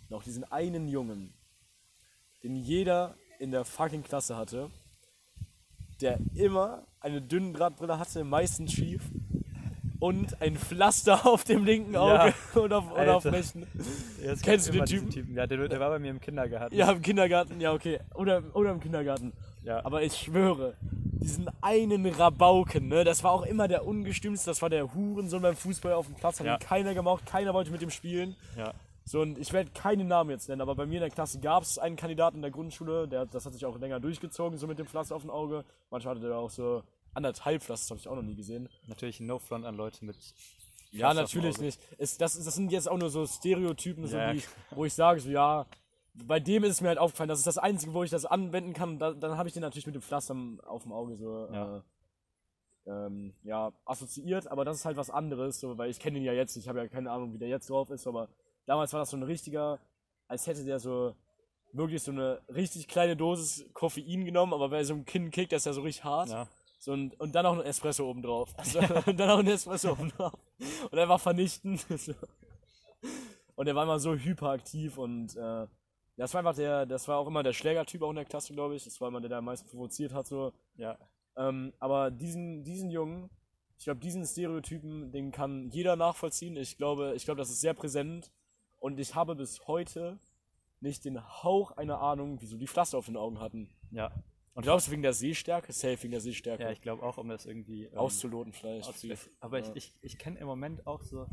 noch diesen einen Jungen, den jeder in der fucking Klasse hatte, der immer eine dünne Drahtbrille hatte, meistens schief, und ein Pflaster auf dem linken Auge oder, auf, oder auf rechten? Ja, es Kennst du den diesen Ja, der, der war bei mir im Kindergarten. Ja, im Kindergarten, ja, okay. Oder, oder im Kindergarten. Ja. Aber ich schwöre, diesen einen Rabauken, ne? Das war auch immer der ungestümste, das war der Hurensohn beim Fußball auf dem Platz, hat Ja. ihn keiner gemacht, keiner wollte mit ihm spielen. Ja. So, und ich werde keinen Namen jetzt nennen, aber bei mir in der Klasse gab es einen Kandidaten in der Grundschule, der, das hat sich auch länger durchgezogen, so mit dem Pflaster auf dem Auge. Manchmal hatte der auch so anderthalb Pflaster, das habe ich auch noch nie gesehen. Natürlich ein No-Front an Leute mit. Ja, Pflaster dem natürlich nicht. Es, das, das sind jetzt auch nur so Stereotypen, so Ja, wie, wo ich sage, so ja, bei dem ist es mir halt aufgefallen, das ist das Einzige, wo ich das anwenden kann. Da, dann habe ich den natürlich mit dem Pflaster auf dem Auge so Ja. äh, ähm, ja, assoziiert, aber das ist halt was anderes, so, weil ich kenne ihn ja jetzt, ich habe ja keine Ahnung, wie der jetzt drauf ist, aber damals war das so ein richtiger, als hätte der so wirklich so eine richtig kleine Dosis Koffein genommen, aber bei so einem Kinn-Kick, das ist ja so richtig hart. Ja. So, und, und dann auch ein Espresso oben drauf. Also, und dann auch ein Espresso oben drauf. Und er war vernichtend. So. Und er war immer so hyperaktiv und äh, das war einfach der, das war auch immer der Schlägertyp auch in der Klasse, glaube ich. Das war immer der, der am meisten provoziert hat. So. Ja. Ähm, aber diesen, diesen Jungen, ich glaube, diesen Stereotypen, den kann jeder nachvollziehen. Ich glaube, ich glaube, das ist sehr präsent. Und ich habe bis heute nicht den Hauch einer Ahnung, wieso die Pflaster auf den Augen hatten. Ja. Und glaubst du wegen der Sehstärke? Safe wegen der Sehstärke. Ja, ich glaube auch, um das irgendwie. Ähm, Auszuloten vielleicht. auszuschließen. Aber Ja. ich, ich, ich kenne im Moment auch so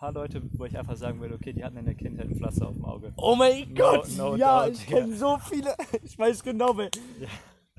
paar Leute, wo ich einfach sagen würde, okay, die hatten in der Kindheit ein Pflaster auf dem Auge. Oh mein Gott, no ja, doubt, ich kenne so viele. Ich weiß genau, weil, Ja.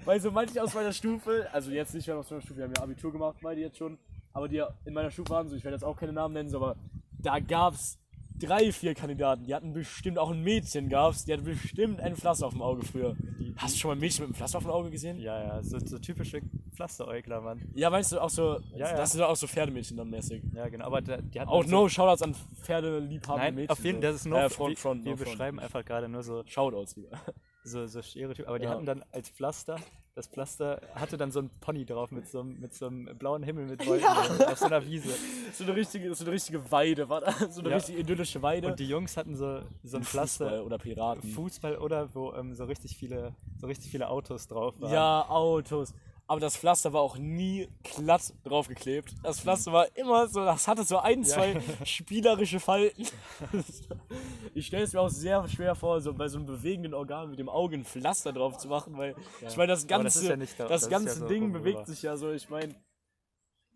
weil so manche aus meiner Stufe, also jetzt nicht mehr aus meiner Stufe, wir haben ja Abitur gemacht, beide jetzt schon, aber die in meiner Stufe waren, so ich werde jetzt auch keine Namen nennen, so, aber da gab es drei, vier Kandidaten, die hatten bestimmt, auch ein Mädchen gab's, die hatte bestimmt ein Pflaster auf dem Auge früher. Hast du schon mal ein Mädchen mit einem Pflaster auf dem Auge gesehen? Ja, ja, so, so typische Pflasteräugler, Mann. Ja, meinst du auch so, Ja, ja. das sind doch auch so Pferdemädchen dann mäßig. Ja, genau. Aber da, die hatten Auch dann no Shoutouts an Pferdeliebhabende Nein, Mädchen. auf jeden so. Fall, das ist nur. äh, Front, Front, wir no wir Front. beschreiben einfach gerade nur so, Shoutouts lieber. So, so Stereotyp. Aber die Ja. hatten dann als Pflaster, das Pflaster hatte dann so ein Pony drauf mit so, einem- mit so einem blauen Himmel mit Wolken auf so einer Wiese. So eine richtige, so eine richtige Weide, war das? So eine Ja. richtig idyllische Weide. Und die Jungs hatten so, so ein Fußball Pflaster. oder Piraten. Fußball oder wo ähm, so richtig viele so richtig viele Autos drauf waren. Ja, Autos. Aber das Pflaster war auch nie glatt draufgeklebt. Das Pflaster war immer so, das hatte so ein, zwei spielerische Falten. Ich stelle es mir auch sehr schwer vor, so bei so einem bewegenden Organ mit dem Auge ein Pflaster drauf zu machen, weil ich meine, das aber das ganze, ist ja nicht da- das das ja ganze so Ding bewegt sich ja so. Ich meine,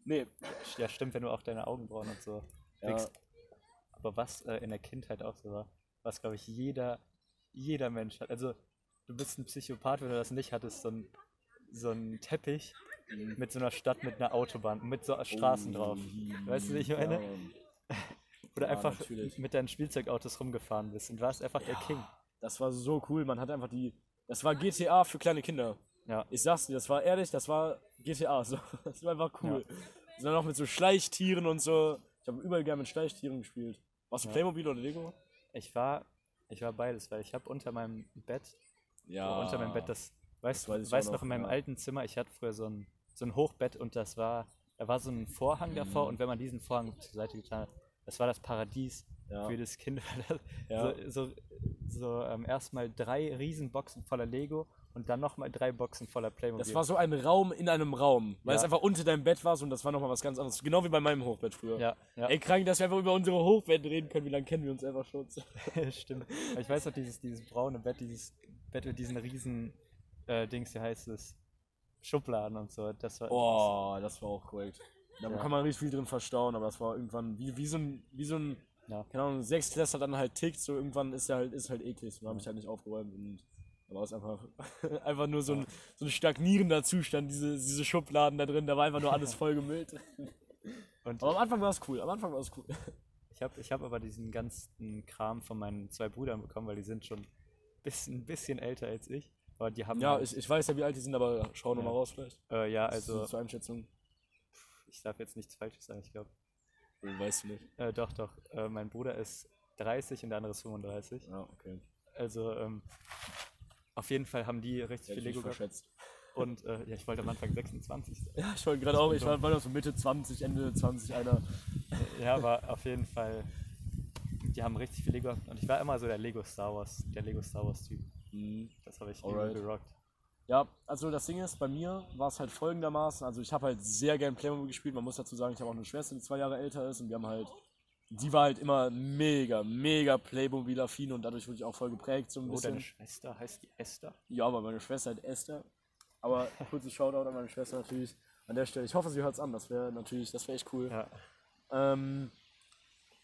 nee. ja, stimmt, wenn du auch deine Augenbrauen und so Ja. wickst. Aber was äh, in der Kindheit auch so war, was glaube ich jeder, jeder Mensch hat. Also du bist ein Psychopath, wenn du das nicht hattest, ein, so ein Teppich mit so einer Stadt mit einer Autobahn, mit so Straßen drauf. Weißt du, wie ich meine? Ja. Oder Ja, einfach natürlich. mit deinen Spielzeugautos rumgefahren bist und warst einfach der King. Das war so cool. Man hat einfach die. Das war GTA für kleine Kinder. Ja. Ich sag's dir, das war ehrlich, das war GTA. So. Das war einfach cool. Dann auch mit so Schleichtieren und so. Ich habe überall gerne mit Schleichtieren gespielt. Warst du Ja. Playmobil oder Lego? Ich war, ich war beides, weil ich habe unter meinem Bett so unter meinem Bett das weißt weiß du weißt auch noch noch, in meinem ja. alten Zimmer ich hatte früher so ein so ein Hochbett und das war da war so ein Vorhang Mhm. davor und wenn man diesen Vorhang zur Seite getan hat das war das Paradies Ja. für das Kind Ja. so so, so ähm, erstmal drei Riesenboxen voller Lego und dann nochmal drei Boxen voller Playmobil Das war so ein Raum in einem Raum, weil Ja. es einfach unter deinem Bett war und das war nochmal was ganz anderes. Genau wie bei meinem Hochbett früher. ja ja Ey, krank, dass wir einfach über unsere Hochbetten reden können. Wie lange kennen wir uns einfach schon? stimmt ich weiß noch dieses dieses braune Bett dieses Bett mit diesen riesen äh, Dings wie heißt es Schubladen und so das war Oh, das war auch korrekt. Da Ja. kann man richtig viel drin verstauen, aber das war irgendwann wie, wie so ein, wie so ein, Ja. keine Ahnung, Sechsklässler dann halt tickt, so irgendwann ist er halt, ist halt eklig. So habe ich halt nicht aufgeräumt und da war es einfach, einfach nur so ein, so ein stagnierender Zustand, diese, diese Schubladen da drin, da war einfach nur alles voll gemüllt. und Aber am Anfang war es cool, am Anfang war es cool. Ich habe ich hab aber diesen ganzen Kram von meinen zwei Brüdern bekommen, weil die sind schon ein bisschen älter als ich. Aber die haben Ja, halt, ich, ich weiß ja, wie alt die sind, aber schau Ja. mal raus vielleicht. äh, ja, Also zur Einschätzung. ich darf jetzt nichts Falsches sagen, ich glaube. Weißt du nicht. Äh, doch, doch. Äh, mein Bruder ist 30 und der andere ist 35. Ja, okay. Also ähm, auf jeden Fall haben die richtig Hätte viel Lego verschätzt. Und äh, ja, ich wollte am Anfang 26 sein. Ja, ich wollte gerade auch, ich war, war noch so Mitte 20, Ende 20 einer. Ja, aber auf jeden Fall, die haben richtig viel Lego. Und ich war immer so der Lego Star Wars, der Lego Star Wars Typ. Das habe ich Alright. gerockt. Ja, also das Ding ist, bei mir war es halt folgendermaßen, also ich habe halt sehr gern Playmobil gespielt, man muss dazu sagen, ich habe auch eine Schwester, die zwei Jahre älter ist und wir haben halt, die war halt immer mega, mega Playmobil-affin und dadurch wurde ich auch voll geprägt so ein Oh, bisschen. deine Schwester heißt die Esther? Ja, aber meine Schwester halt Esther. Aber kurzes Shoutout an meine Schwester natürlich an der Stelle. Ich hoffe, sie hört es an. Das wäre natürlich, das wäre echt cool. Ja. Ähm,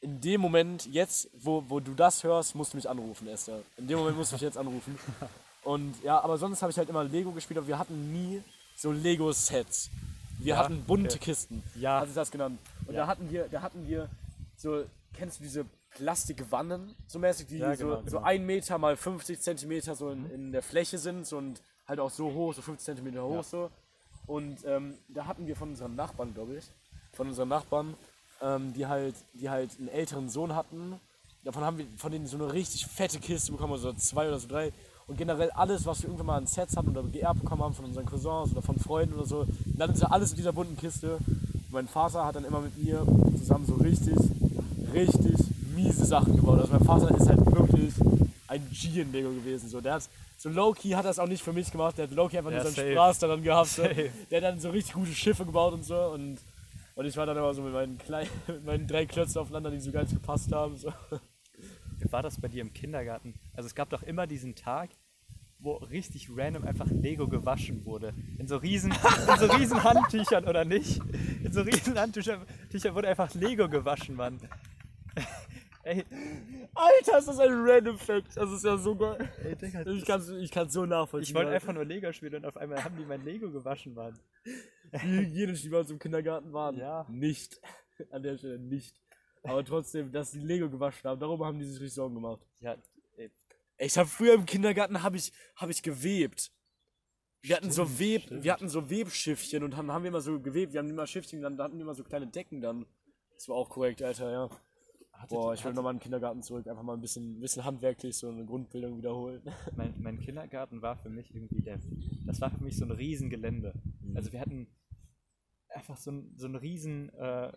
in dem Moment, jetzt, wo, wo du das hörst, musst du mich anrufen, Esther. In dem Moment musst du mich jetzt anrufen. Und ja, aber sonst habe ich halt immer Lego gespielt, aber wir hatten nie so Lego-Sets. Wir Ja, hatten bunte okay. Kisten. Ja. Hat sich das genannt. Und Ja. da hatten wir, da hatten wir so, kennst du diese Plastikwannen, so mäßig, die Ja, so, genau, so genau. Mhm. ein Meter mal 50 Zentimeter so in, in der Fläche sind so und halt auch so hoch, so 50 Zentimeter hoch so. Und ähm, da hatten wir von unseren Nachbarn, glaube ich, von unseren Nachbarn, ähm, die halt, die halt einen älteren Sohn hatten. Davon haben wir von denen so eine richtig fette Kiste bekommen, also zwei oder so drei. Und generell alles, was wir irgendwann mal an Sets hatten oder geerbt bekommen haben von unseren Cousins oder von Freunden oder so, landete ja alles in dieser bunten Kiste. Und mein Vater hat dann immer mit mir zusammen so richtig, richtig miese Sachen gebaut. Also mein Vater ist halt wirklich ein G in Lego gewesen. So. Der hat, so low-key hat es auch nicht für mich gemacht, der hat low-key einfach Ja, nur seinen safe. Spaß daran gehabt. So. Der hat dann so richtig gute Schiffe gebaut und so. Und, und ich war dann immer so mit meinen, kleinen, mit meinen drei Klötzen aufeinander, die so ganz gepasst haben. So. Wie war das bei dir im Kindergarten? Also es gab doch immer diesen Tag, wo richtig random einfach Lego gewaschen wurde. In so riesen, in so riesen Handtüchern oder nicht? In so riesen Handtüchern Tüchern wurde einfach Lego gewaschen, Mann. Ey, Alter, ist das ein random Fact. Das ist ja so geil. ey Digga, Ich kann es so nachvollziehen. ich wollte einfach nur Lego spielen und auf einmal haben die mein Lego gewaschen, Mann. Die hygienisch, die bei uns im Kindergarten waren. Ja. Nicht. An der Stelle nicht. Aber trotzdem, dass die Lego gewaschen haben, darüber haben die sich richtig Sorgen gemacht. Ja, ey, Ich habe früher im Kindergarten habe ich, hab ich gewebt. Wir hatten so Stimmt, Web, stimmt. wir hatten so Webschiffchen und dann haben wir immer so gewebt. Wir haben immer Schiffchen, dann da hatten wir immer so kleine Decken dann. Das war auch korrekt, Alter, ja. hattet- Boah, ich will nochmal in den Kindergarten zurück, einfach mal ein bisschen, bisschen handwerklich so eine Grundbildung wiederholen. mein, mein Kindergarten war für mich irgendwie der. Das war für mich so ein Riesengelände. Also wir hatten einfach so ein, so ein riesen äh,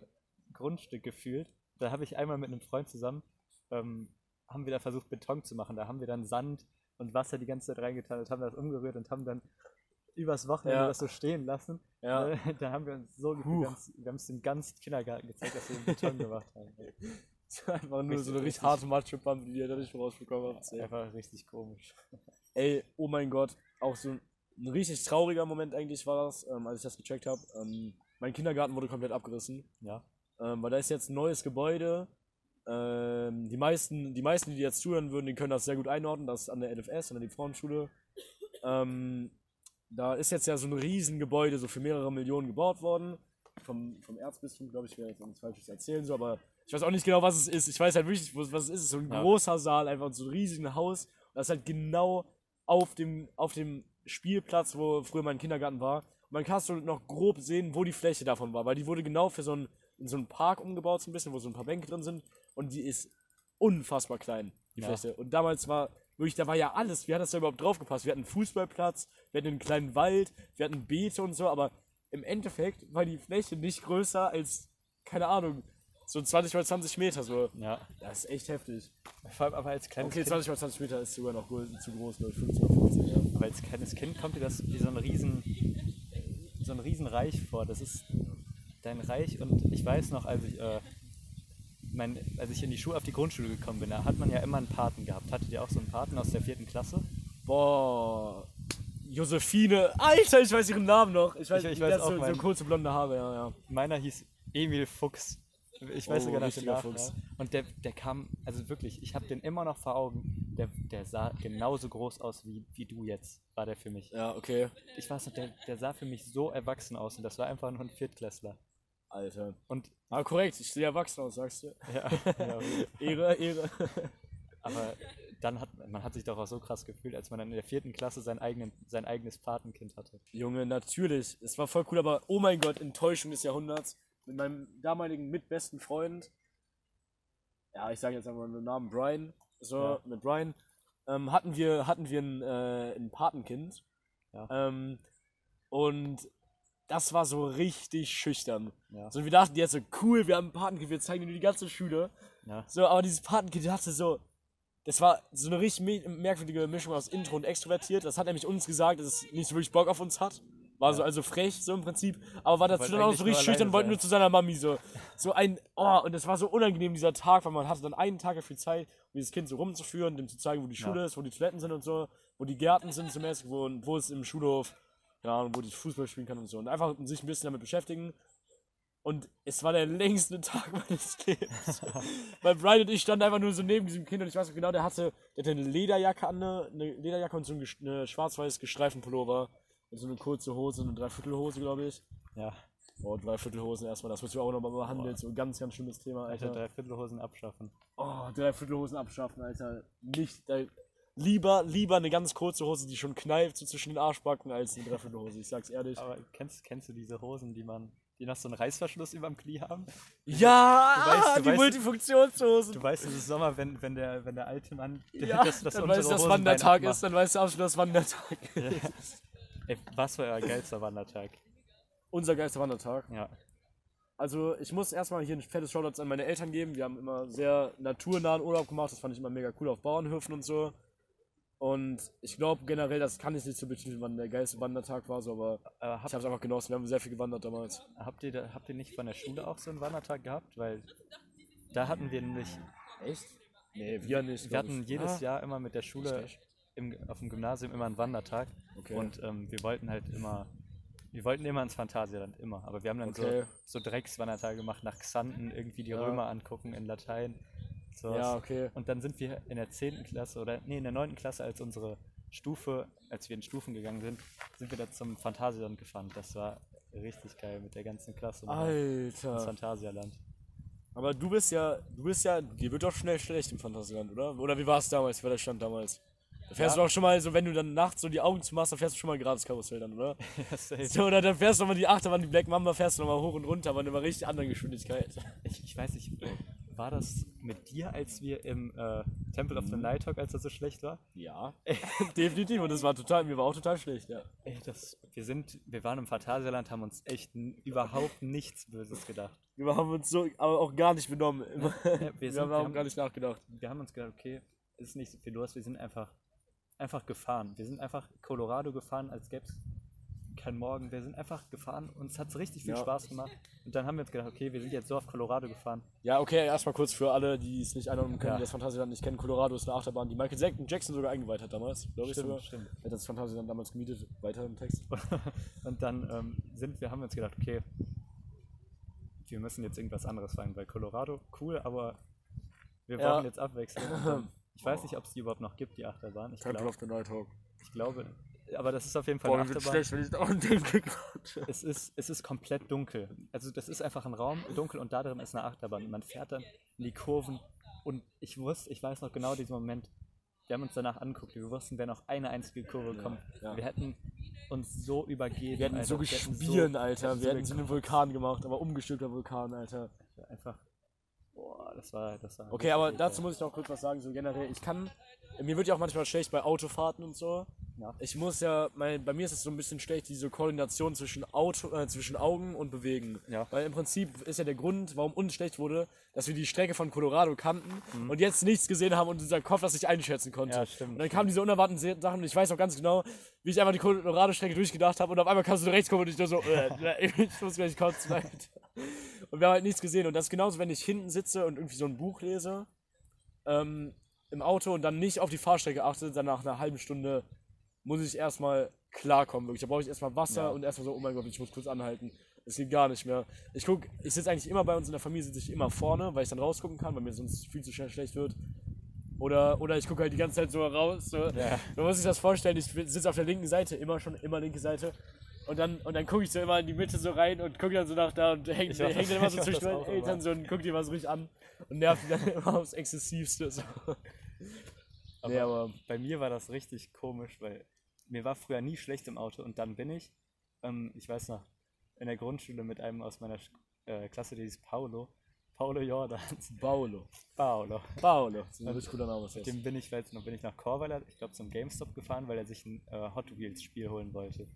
Grundstück gefühlt. Da habe ich einmal mit einem Freund zusammen, ähm, haben wir da versucht Beton zu machen. Da haben wir dann Sand und Wasser die ganze Zeit reingetan und haben das umgerührt und haben dann übers Wochenende Ja. das so stehen lassen. Ja. Äh, da haben wir uns so gefühlt, wir haben es dem ganzen Kindergarten gezeigt, dass wir Beton gemacht haben. einfach nur so eine Richtig- richtig harte Macho-Pampe, die ihr da nicht rausbekommen habt. Einfach richtig komisch. Ey, oh mein Gott, auch so ein richtig trauriger Moment eigentlich war das, ähm, als ich das gecheckt habe. Ähm, mein Kindergarten wurde komplett abgerissen, Ja. ähm, weil da ist jetzt ein neues Gebäude. Ähm, die, meisten, die meisten, die jetzt zuhören würden, die können das sehr gut einordnen. Das ist an der LFS, an der Frauenschule. Ähm, da ist jetzt ja so ein Riesengebäude, so für mehrere Millionen gebaut worden. Vom, vom Erzbistum, glaube ich, werde jetzt nichts Falsches erzählen, so, aber ich weiß auch nicht genau, was es ist. Ich weiß halt wirklich, was was es ist. Es ist so ein Ja. großer Saal, einfach so ein riesiges Haus. Das ist halt genau auf dem, auf dem Spielplatz, wo früher mein Kindergarten war. Und man kann so noch grob sehen, wo die Fläche davon war, weil die wurde genau für so einen, in so einen Park umgebaut, so ein bisschen, wo so ein paar Bänke drin sind. Und die ist unfassbar klein, die Ja. Fläche. Und damals war wirklich, da war ja alles. Wie hat das da überhaupt draufgepasst? Wir hatten einen Fußballplatz, wir hatten einen kleinen Wald, wir hatten Beete und so, aber im Endeffekt war die Fläche nicht größer als, keine Ahnung, so 20 mal 20 Meter. So. Ja. Das ist echt heftig. Vor allem aber als kleines Okay, Kind 20 mal 20 Meter ist sogar noch zu groß, glaube ich, 15 oder 15, ja. Aber als kleines Kind kommt dir das wie so ein riesen, so ein Riesenreich vor. Das ist dein Reich und ich weiß noch, als ich, äh, mein, als ich in die Schule auf die Grundschule gekommen bin, da hat man ja immer einen Paten gehabt. Hattet ihr auch so einen Paten aus der vierten Klasse? Boah. Josephine. Alter, ich weiß ihren Namen noch. Ich weiß, Ich- ich weiß auch so, so meinen. kurze blonde Haare, ja, ja. Meiner hieß Emil Fuchs. Ich weiß Oh, sogar noch den. Fuchs. Und der, der kam, also wirklich, ich habe den immer noch vor Augen. Der, der sah genauso groß aus wie, wie du jetzt, war der für mich. Ja, okay. Ich weiß noch, der, der sah für mich so erwachsen aus und das war einfach nur ein Viertklässler. Alter. Und Ah, korrekt, ich sehe erwachsen aus, sagst du. ja, ja Ehre, Ehre. Aber dann hat man hat sich doch auch so krass gefühlt, als man dann in der vierten Klasse sein, eigenen, sein eigenes Patenkind hatte. Junge, natürlich. Es war voll cool, aber oh mein Gott, Enttäuschung des Jahrhunderts. Mit meinem damaligen mitbesten Freund, ja, ich sage jetzt einfach mal den Namen Brian, so, Ja. mit Brian, ähm, hatten wir, hatten wir ein, äh, ein Patenkind. Ja. Ähm, und das war so richtig schüchtern. Ja. So, wir dachten jetzt so, cool, wir haben ein Patenkind, wir zeigen dir die ganze Schule. Ja. So, aber dieses Patenkind hatte so, das war so eine richtig me- merkwürdige Mischung aus Intro und extrovertiert. Das hat nämlich uns gesagt, dass es nicht so wirklich Bock auf uns hat. War so also frech, so im Prinzip. Aber war dazu dann auch so richtig schüchtern, wollte nur zu seiner Mami so. So ein, oh, und das war so unangenehm, dieser Tag, weil man hatte dann einen Tag dafür Zeit, um dieses Kind so rumzuführen, dem zu zeigen, wo die Schule Ja. ist, wo die Toiletten sind und so, wo die Gärten sind zumindest, wo, wo es im Schulhof Ahnung, wo ich Fußball spielen kann und so. Und einfach sich ein bisschen damit beschäftigen. Und es war der längste Tag meines Lebens. Weil Brian und ich standen einfach nur so neben diesem Kind und ich weiß noch genau, der hatte, der hatte eine Lederjacke an, eine, eine Lederjacke und so einen eine schwarz-weiß gestreiften Pullover. So eine kurze Hose, eine Dreiviertelhose, glaube ich. Ja, Oh, Dreiviertelhosen erstmal, das müssen wir auch nochmal behandeln. So ein ganz, ganz schlimmes Thema, Alter, Alter. Dreiviertelhosen abschaffen. Oh, Dreiviertelhosen abschaffen, Alter. Nicht, äh, lieber, lieber eine ganz kurze Hose, die schon kneift, so zwischen den Arschbacken, als eine Dreiviertelhose. Ich sag's ehrlich. Aber kennst, kennst du diese Hosen, die man, die noch so einen Reißverschluss über dem Knie haben? Ja, Du weißt- du die weißt- Multifunktionshosen. Du weißt, es ist Sommer, wenn, wenn, der, wenn der alte Mann Ja, das, das dann weißt du, dass Wandertag ist, dann weißt du absolut, dass Wandertag ist. Ey, was war euer geilster Wandertag? Unser geilster Wandertag. Ja. Also ich muss erstmal hier ein fettes Shoutouts an meine Eltern geben. Wir haben immer sehr naturnahen Urlaub gemacht. Das fand ich immer mega cool auf Bauernhöfen und so. Und ich glaube generell, das kann ich nicht so betiteln, wann der geilste Wandertag war, so, aber Aber ich habe es einfach genossen. Wir haben sehr viel gewandert damals. habt, ihr da, habt ihr nicht von der Schule auch so einen Wandertag gehabt? Weil da hatten wir nämlich, Echt? Nee, wir nicht. wir hatten ich. jedes Ah, Jahr immer mit der Schule? Im, auf dem Gymnasium immer einen Wandertag. Okay. Und ähm, wir wollten halt immer, wir wollten immer ins Phantasialand, immer. Aber wir haben dann Okay. so, so Dreckswandertage gemacht nach Xanten, irgendwie die Ja. Römer angucken in Latein. sowas. Ja, okay. Und dann sind wir in der 10. Klasse oder nee, in der 9. Klasse, als unsere Stufe, als wir in Stufen gegangen sind, sind wir da zum Phantasialand gefahren. Das war richtig geil mit der ganzen Klasse mal ins Alter. Phantasialand. Aber du bist ja, du bist ja, dir wird doch schnell schlecht im Fantasieland, oder? Oder wie war es damals? Wie war der Stand damals? Da fährst Ja. du doch schon mal, so wenn du dann nachts so die Augen zumachst, dann fährst du schon mal gratis Karussell dann, oder? Ja, safe. So, oder dann fährst du mal die Achterbahn, die Black Mamba, fährst du nochmal hoch und runter, aber in einer richtig anderen Geschwindigkeit. ich, ich weiß nicht, war das mit dir, als wir im äh, Temple of the Night Talk, als das so schlecht war? Ja, definitiv. Und das war total, mir war auch total schlecht, ja. Ey, das, wir sind, wir waren im Phantasialand, haben uns echt überhaupt nichts Böses gedacht. Wir haben uns so, aber auch gar nicht benommen. wir wir, sind- haben wir auch haben- gar nicht nachgedacht. Wir haben uns gedacht, okay, es ist nicht so viel los, wir sind einfach, einfach gefahren. Wir sind einfach Colorado gefahren, als gäbe es kein Morgen. Wir sind einfach gefahren, hat es richtig viel Ja. Spaß gemacht. Und dann haben wir uns gedacht, okay, wir sind jetzt so auf Colorado gefahren. Ja, okay, erstmal kurz für alle, die es nicht einordnen können, Ja. die das Phantasialand nicht kennen. Colorado ist eine Achterbahn, die Michael Jack- Jackson sogar eingeweiht hat damals, glaube ich Stimmt, sogar. stimmt. Er hat das Phantasialand damals gemietet, weiter im Text. Und dann ähm, sind wir, haben wir uns gedacht, okay, wir müssen jetzt irgendwas anderes fahren, weil Colorado, cool, aber wir Ja. brauchen jetzt Abwechslung. Ich weiß nicht, ob es die überhaupt noch gibt, die Achterbahn. Ich, Temple glaub, of the Night Hawk. ich glaube, aber das ist auf jeden Fall Boah, eine Achterbahn. schlecht, wenn ich gerade. Es ist, es ist komplett dunkel. Also das ist einfach ein Raum, dunkel und da drin ist eine Achterbahn. Und man fährt dann in die Kurven und ich wusste, ich weiß noch genau diesen Moment, wir haben uns danach angeguckt, wir wussten, wenn noch eine einzige Kurve kommt, ja. wir hätten uns so übergeben. Wir hätten Alter. so gespielen, Alter. Wir so hätten so einen Vulkan gemacht, aber umgestülpter Vulkan, Alter. Einfach, boah, das war, das war Okay, aber dazu muss ich noch kurz was sagen, so generell. Ich kann, mir wird ja auch manchmal schlecht bei Autofahrten und so. Ja. Ich muss ja, mein, bei mir ist es so ein bisschen schlecht, diese Koordination zwischen, Auto, äh, zwischen Augen und Bewegen. Ja. Weil im Prinzip ist ja der Grund, warum uns schlecht wurde, dass wir die Strecke von Colorado kannten und jetzt nichts gesehen haben und unser Kopf das nicht einschätzen konnte. Mhm. Ja, stimmt, Und dann kamen diese unerwarteten Sachen und ich weiß auch ganz genau, wie ich einfach die Colorado-Strecke durchgedacht habe und auf einmal kamst du rechts kommen und ich nur so, äh, ich muss gleich kotzen. Und wir haben halt nichts gesehen. Und das ist genauso, wenn ich hinten sitze und irgendwie so ein Buch lese ähm, im Auto und dann nicht auf die Fahrstrecke achte, dann nach einer halben Stunde muss ich erstmal klarkommen. Wirklich. Da brauche ich erstmal Wasser Ja. und erstmal so, oh mein Gott, ich muss kurz anhalten. Das geht gar nicht mehr. Ich guck, ich sitze eigentlich immer bei uns in der Familie, sitze ich immer vorne, weil ich dann rausgucken kann, weil mir sonst viel zu schnell schlecht wird. Oder, oder ich gucke halt die ganze Zeit so raus. So. Ja. Man muss sich das vorstellen, ich sitze auf der linken Seite, immer schon, immer linke Seite. Und dann, und dann gucke ich so immer in die Mitte so rein und gucke dann so nach da und hänge häng dann immer so zwischen meinen Eltern so und guck die mal so richtig an und nervt die dann immer aufs Exzessivste. So. Aber, Nee, aber- bei mir war das richtig komisch, weil mir war früher nie schlecht im Auto und dann bin ich, ähm, ich weiß noch, in der Grundschule mit einem aus meiner äh, Klasse, der hieß Paulo, Paulo Jordans, Paolo. Paolo. Paolo. Das ist ein guter Name. Was Mit dem bin ich, weiß noch, bin ich nach Korweiler, ich glaube zum GameStop gefahren, weil er sich ein äh, Hot Wheels Spiel holen wollte.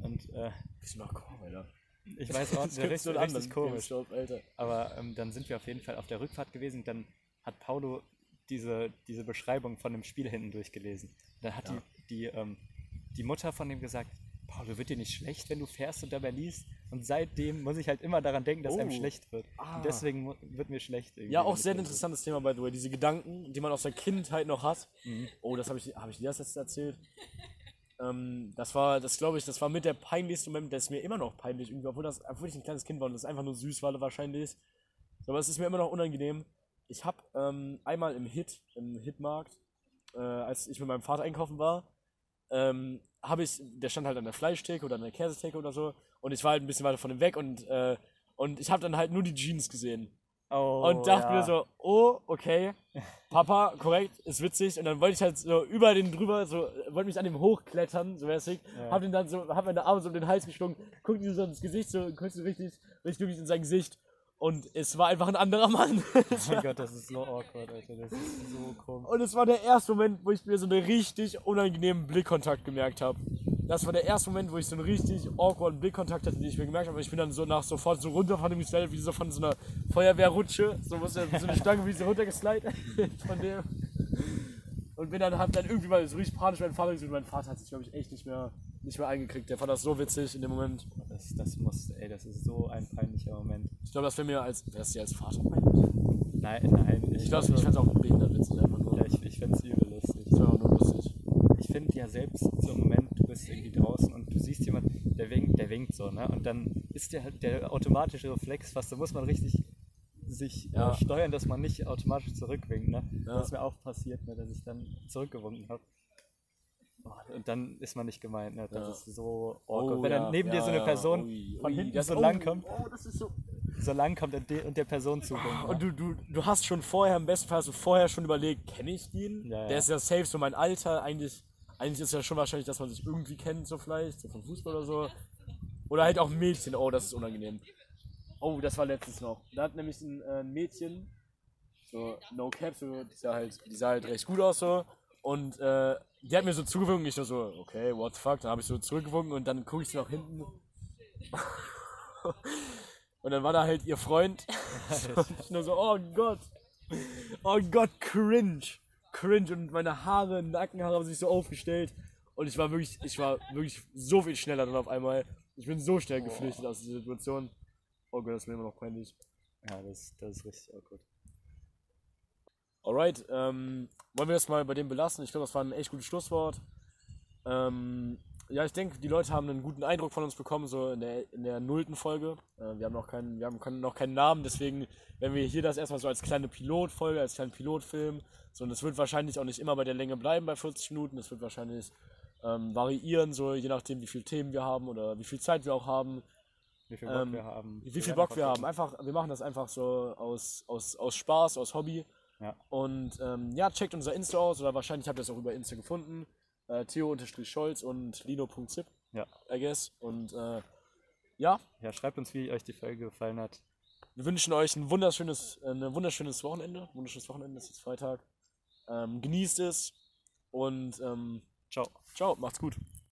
Und äh, Bist du nach Korb, Alter? ich weiß auch, Das der richtig, richtig anderen komisch. GameStop, Alter. Aber ähm, dann sind wir auf jeden Fall auf der Rückfahrt gewesen. Dann hat Paulo diese, diese Beschreibung von dem Spiel hinten durchgelesen. Dann hat die, die, ähm, die Mutter von dem gesagt, Paulo, wird dir nicht schlecht, wenn du fährst und dabei liest? Und seitdem muss ich halt immer daran denken, dass einem Oh. schlecht wird. Ah. Und deswegen wird mir schlecht. irgendwie, Ja, auch sehr interessantes Thema, by the way. Diese Gedanken, die man aus der Kindheit noch hat. Mhm. Oh, das habe ich, hab ich dir das jetzt erzählt? ähm, das war, das glaube ich, das war mit der peinlichste Moment, das ist mir immer noch peinlich, irgendwie, obwohl, das, obwohl ich ein kleines Kind war und das einfach nur süß war wahrscheinlich. Aber es ist mir immer noch unangenehm. Ich habe ähm, einmal im Hit, im Hitmarkt, äh, als ich mit meinem Vater einkaufen war, ähm, habe ich, der stand halt an der Fleischtheke oder an der Käsetheke oder so und ich war halt ein bisschen weiter von ihm weg und, äh, und ich habe dann halt nur die Jeans gesehen. Oh, und dachte ja. mir so, oh, okay, Papa, korrekt, ist witzig. Und dann wollte ich halt so über den drüber, so, wollte mich an dem hochklettern, so mäßig. Ja. Hab den dann so, hab meine Arme so um den Hals geschlungen, guckte ihm so ins Gesicht, so, guckst du richtig, richtig in sein Gesicht. Und es war einfach ein anderer Mann. Oh mein Gott, das ist so awkward, Alter. Das ist so komisch. Und es war der erste Moment, wo ich mir so einen richtig unangenehmen Blickkontakt gemerkt habe. Das war der erste Moment, wo ich so einen richtig awkwarden Blickkontakt hatte, den ich mir gemerkt habe. Ich bin dann so nach sofort so runter von dem gestylt, wie so von so einer Feuerwehrrutsche. So, so eine Stange, wie so runtergeslidet von dem. Und bin dann, hab dann irgendwie mal so richtig panisch meinen Vater gesehen. Mein Vater hat sich, glaube ich, echt nicht mehr, nicht mehr eingekriegt. Der fand das so witzig in dem Moment. Das, das muss, ey, das ist so ein peinlicher Moment. Ich glaube, das wäre mir als, wär's dir als Vater peinlich? Nein, nein. Ich glaube, ich fände es auch behindert witzig einfach nur. Ja, ich, ich find's übel lustig. Das wäre auch nur lustig. Ich finde ja selbst so im Moment, du bist irgendwie draußen und du siehst jemanden, der winkt, der winkt so, ne? Und dann ist der halt der automatische Reflex fast, da muss man richtig sich Ja. äh, steuern, dass man nicht automatisch zurückwinkt, ne? Ja. Das ist mir auch passiert, ne, dass ich dann zurückgewunken habe. Und dann ist man nicht gemeint, ne? Das Ja. ist so awkward. Wenn ja, dann neben dir ja, so eine. Person Ui, von ui, hinten so oh, lang kommt, Oh, das ist so. so lang kommt und, de und der Person zuwinkt. Und du, du, du hast schon vorher, im besten Fall hast du vorher schon überlegt, kenne ich den? Der ist ja safe so mein Alter. Eigentlich, eigentlich ist ja schon wahrscheinlich, dass man sich irgendwie kennt, so vielleicht, so vom Fußball oder so. Oder halt auch ein Mädchen. Oh, das ist unangenehm. Oh, das war letztens noch. Da hat nämlich ein äh, Mädchen, so No Cap, so, die sah halt, die sah halt recht gut aus so. Und äh, die hat mir so zugewunken, ich so, okay, what the fuck. Dann habe ich so zurückgewunken und dann gucke ich so nach hinten. und dann war da halt ihr Freund. und ich nur so, oh Gott. Oh Gott, cringe. Cringe. Und meine Haare, Nackenhaare haben sich so aufgestellt. Und ich war wirklich, ich war wirklich so viel schneller dann auf einmal. Ich bin so schnell geflüchtet aus dieser Situation. Oh Gott, das ist mir immer noch peinlich. Ja, das, das ist richtig awkward. Alright, ähm, wollen wir das mal bei dem belassen? Ich glaube, das war ein echt gutes Schlusswort. Ähm, ja, ich denke, die Leute haben einen guten Eindruck von uns bekommen, so in der, in der nullten Folge. Äh, wir haben noch keinen, wir haben noch keinen Namen, deswegen werden wir hier das erstmal so als kleine Pilotfolge, als kleinen Pilotfilm. So, und es wird wahrscheinlich auch nicht immer bei der Länge bleiben, bei 40 Minuten. Es wird wahrscheinlich ähm, variieren, so je nachdem, wie viele Themen wir haben oder wie viel Zeit wir auch haben. Wie viel Bock Ähm, wir haben. Wie viel Bock wir haben. Einfach, wir machen das einfach so aus, aus, aus Spaß, aus Hobby. Ja. Und ähm, ja, checkt unser Insta aus oder wahrscheinlich habt ihr es auch über Insta gefunden. Äh, Theo-Scholz und Lino.zip, Ja. I guess. Und äh, ja, ja, schreibt uns, wie euch die Folge gefallen hat. wir wünschen euch ein wunderschönes, äh, ein wunderschönes Wochenende. Wunderschönes Wochenende, es ist Freitag. Ähm, genießt es und ähm, Ciao. ciao, macht's gut.